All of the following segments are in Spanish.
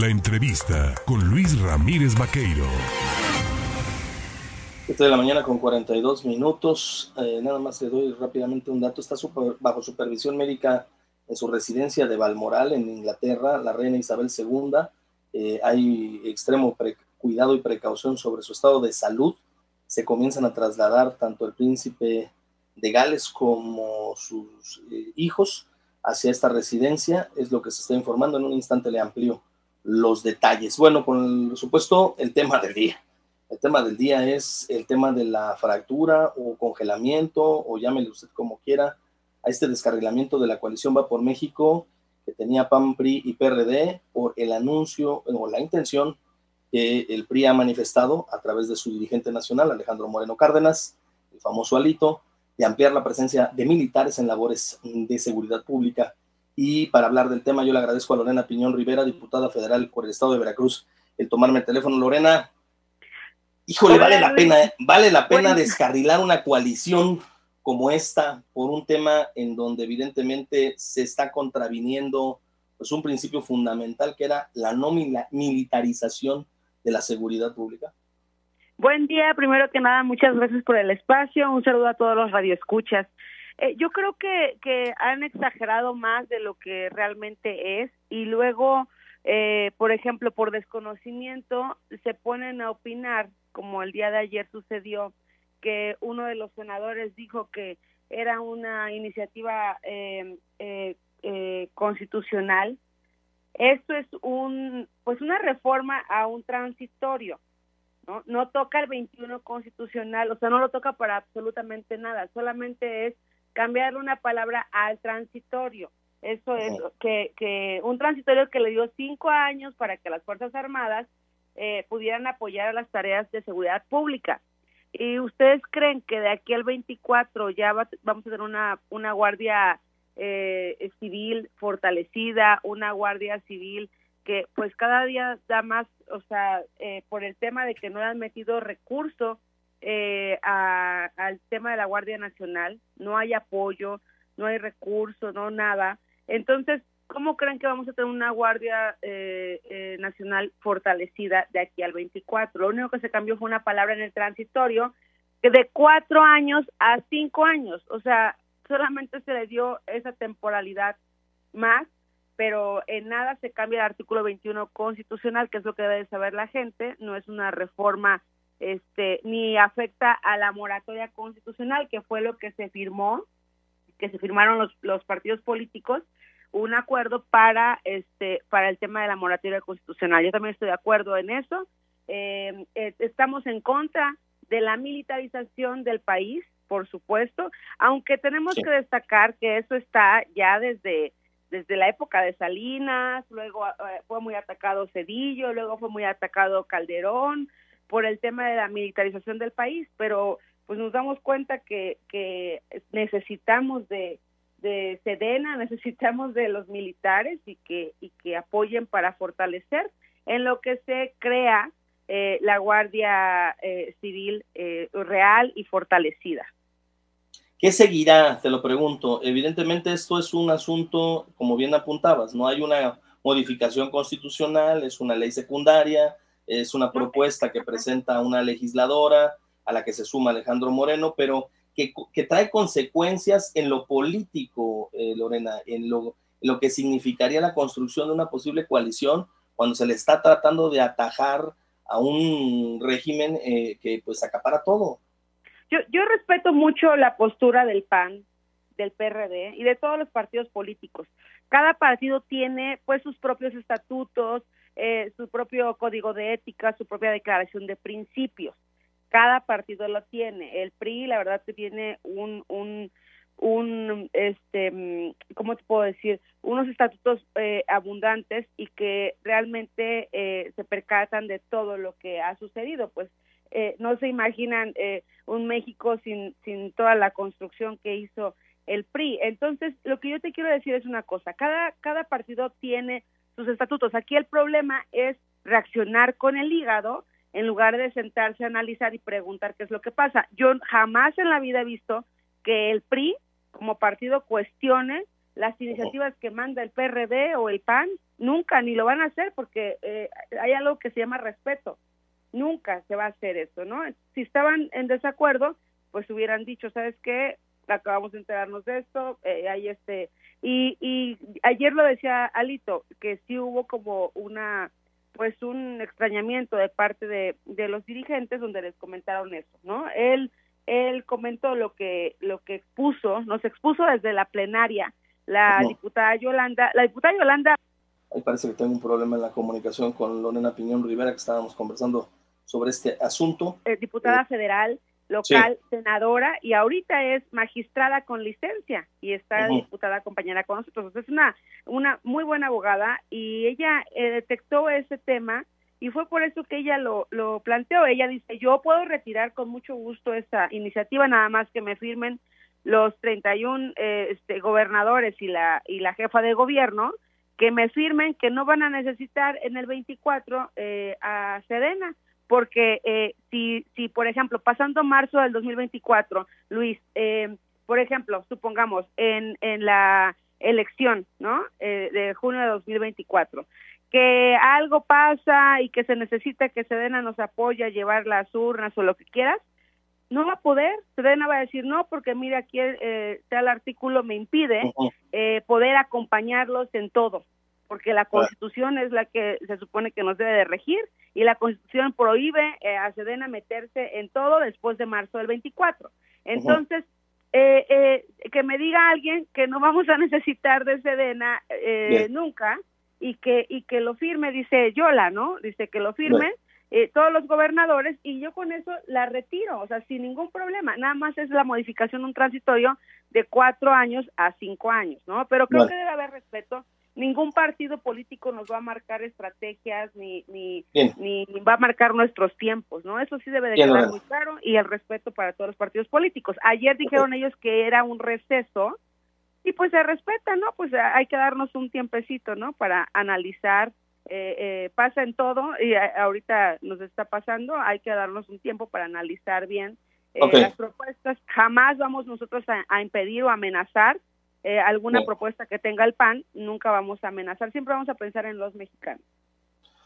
La entrevista con Luis Ramírez Vaqueiro. 7 de la mañana con 42 minutos. Eh, nada más le doy rápidamente un dato. Está bajo supervisión médica en su residencia de Balmoral, en Inglaterra, la reina Isabel II. Eh, hay extremo cuidado y precaución sobre su estado de salud. Se comienzan a trasladar tanto el príncipe de Gales como sus eh, hijos hacia esta residencia. Es lo que se está informando. En un instante le amplío los detalles. Bueno, por supuesto, el tema del día el tema del día es el tema de la fractura o congelamiento, o llámele usted como quiera, a este descarrilamiento de la coalición Va por México que tenía PAN, PRI y PRD por el anuncio o la intención que el PRI ha manifestado a través de su dirigente nacional, Alejandro Moreno Cárdenas, el famoso Alito, de ampliar la presencia de militares en labores de seguridad pública. Y para hablar del tema, yo le agradezco a Lorena Piñón Rivera, diputada federal por el Estado de Veracruz, el tomarme el teléfono. Lorena, híjole, vale la pena, ¿eh? vale la pena descarrilar una coalición como esta por un tema en donde evidentemente se está contraviniendo pues un principio fundamental que era la no militarización de la seguridad pública. Buen día, primero que nada, muchas gracias por el espacio, un saludo a todos los radioescuchas. Eh, yo creo que, que han exagerado más de lo que realmente es y luego, eh, por ejemplo, por desconocimiento, se ponen a opinar como el día de ayer sucedió, que uno de los senadores dijo que era una iniciativa eh, eh, eh, constitucional. Esto es un, pues una reforma a un transitorio, ¿no? No toca el 21 constitucional, o sea, no lo toca para absolutamente nada, solamente es cambiarle una palabra al transitorio. Eso es que, que un transitorio que le dio cinco años para que las Fuerzas Armadas eh, pudieran apoyar a las tareas de seguridad pública. ¿Y ustedes creen que de aquí al 24 ya vamos a tener una, una guardia eh, civil fortalecida, una guardia civil que pues cada día da más, o sea, eh, por el tema de que no han metido recursos al tema de la Guardia Nacional, no hay apoyo, no hay recursos, no nada. Entonces, ¿Cómo creen que vamos a tener una Guardia eh, eh, Nacional fortalecida de aquí al 24? Lo único que se cambió fue una palabra en el transitorio, que de cuatro años a cinco años, o sea, solamente se le dio esa temporalidad más, pero en nada se cambia el artículo 21 constitucional, que es lo que debe saber la gente, no es una reforma este ni afecta a la moratoria constitucional, que fue lo que se firmó, que se firmaron los, los partidos políticos un acuerdo para este para el tema de la moratoria constitucional. Yo también estoy de acuerdo en eso. Eh, eh, estamos en contra de la militarización del país, por supuesto, aunque tenemos que destacar que eso está ya desde desde la época de Salinas, luego eh, fue muy atacado Cedillo, luego fue muy atacado Calderón por el tema de la militarización del país, pero pues nos damos cuenta que, que necesitamos de de Sedena, necesitamos de los militares y que, y que apoyen para fortalecer en lo que se crea eh, la Guardia eh, Civil eh, real y fortalecida. ¿Qué seguirá? Te lo pregunto. Evidentemente esto es un asunto, como bien apuntabas, no hay una modificación constitucional, es una ley secundaria, es una propuesta que presenta una legisladora a la que se suma Alejandro Moreno, pero que, trae consecuencias en lo político, eh, Lorena, en lo, lo que significaría la construcción de una posible coalición cuando se le está tratando de atajar a un régimen eh, que pues acapara todo. Yo, yo respeto mucho la postura del PAN, del PRD y de todos los partidos políticos. Cada partido tiene pues sus propios estatutos, eh, su propio código de ética, su propia declaración de principios cada partido lo tiene. El PRI, la verdad, que tiene un, un, un este, mm, ¿cómo te puedo decir? Unos estatutos eh, abundantes y que realmente eh, se percatan de todo lo que ha sucedido. Pues eh, no se imaginan un México sin, sin toda la construcción que hizo el PRI. Entonces, lo que yo te quiero decir es una cosa, cada, cada partido tiene sus estatutos. Aquí el problema es reaccionar con el hígado en lugar de sentarse a analizar y preguntar qué es lo que pasa. Yo jamás en la vida he visto que el PRI como partido cuestione las iniciativas que manda el PRD o el PAN, nunca, ni lo van a hacer porque eh, hay algo que se llama respeto. Nunca se va a hacer eso, ¿no? Si estaban en desacuerdo, pues hubieran dicho, ¿sabes qué? Acabamos de enterarnos de esto, eh, hay este... Y, y ayer lo decía Alito, que sí hubo como una pues un extrañamiento de parte de, de los dirigentes donde les comentaron eso, ¿no? Él él comentó lo que lo que expuso, nos expuso desde la plenaria la diputada Yolanda, la diputada Yolanda Ahí parece que tengo un problema en la comunicación con Lorena Piñón Rivera que estábamos conversando sobre este asunto. Eh, diputada eh, federal, local, senadora y ahorita es magistrada con licencia y está diputada compañera con nosotros. Es una una muy buena abogada y ella eh, detectó ese tema y fue por eso que ella lo, lo planteó. Ella dice, yo puedo retirar con mucho gusto esta iniciativa, nada más que me firmen los 31 eh, este, gobernadores y la, y la jefa de gobierno, que me firmen que no van a necesitar en el 24 eh, a Sedena, porque eh, si, si, por ejemplo, pasando marzo del 2024, Luis, eh, por ejemplo, supongamos en, en la elección, ¿no? Eh, de junio de 2024, que algo pasa y que se necesita que Sedena nos apoye a llevar las urnas o lo que quieras, no va a poder. Sedena va a decir no, porque mira, aquí eh, tal artículo me impide eh, poder acompañarlos en todo, porque la Constitución es la que se supone que nos debe de regir y la Constitución prohíbe eh, a Sedena meterse en todo después de marzo del 24. Entonces, que me diga alguien que no vamos a necesitar de Sedena nunca y que y que lo firme dice Yola no dice que lo firme eh, todos los gobernadores y yo con eso la retiro o sea sin ningún problema. Nada más es la modificación un transitorio de cuatro años a cinco años no pero creo que debe haber respeto ningún partido político nos va a marcar estrategias ni ni, ni, va a marcar nuestros tiempos no eso sí debe de quedar muy claro y el respeto para todos los partidos políticos ayer dijeron ellos que era un receso y pues se respeta, ¿no? Pues hay que darnos un tiempecito, ¿no? Para analizar, eh, eh, pasa en todo y ahorita nos está pasando, hay que darnos un tiempo para analizar bien eh, las propuestas. Jamás vamos nosotros a, impedir o amenazar alguna propuesta que tenga el PAN, nunca vamos a amenazar, siempre vamos a pensar en los mexicanos.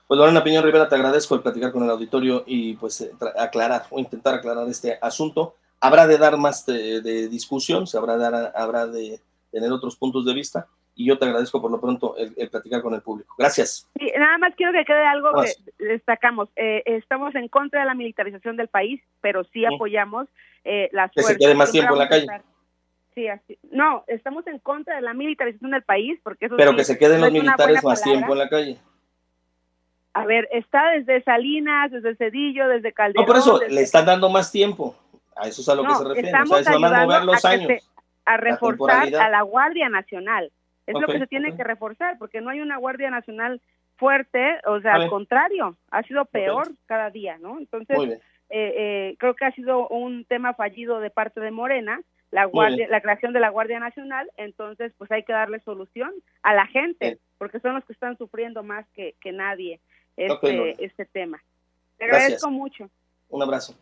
Pues Lorena Piñón Rivera, te agradezco el platicar con el auditorio y pues aclarar o intentar aclarar este asunto. Habrá de dar más de, discusión, se habrá de, habrá de tener otros puntos de vista y yo te agradezco por lo pronto el, platicar con el público. Gracias. Sí, nada más quiero que quede algo que destacamos. Eh, estamos en contra de la militarización del país, pero sí apoyamos eh, las Que se quede más tiempo en la calle. Sí, así. No, estamos en contra de la militarización del país, porque eso Pero que se queden los militares más tiempo en la calle. A ver, está desde Salinas, desde Cedillo, desde Calderón. No, por eso, le están dando más tiempo. A eso es a lo que se refiere. O sea, a mover los años a reforzar a la Guardia Nacional. Es lo que se tiene que reforzar, porque no hay una Guardia Nacional fuerte, o sea, al contrario, ha sido peor cada día, ¿no? Entonces, eh, eh, creo que ha sido un tema fallido de parte de Morena, la guardia, la creación de la Guardia Nacional, entonces, pues hay que darle solución a la gente, porque son los que están sufriendo más que, que nadie este, este tema. Te agradezco mucho. Un abrazo.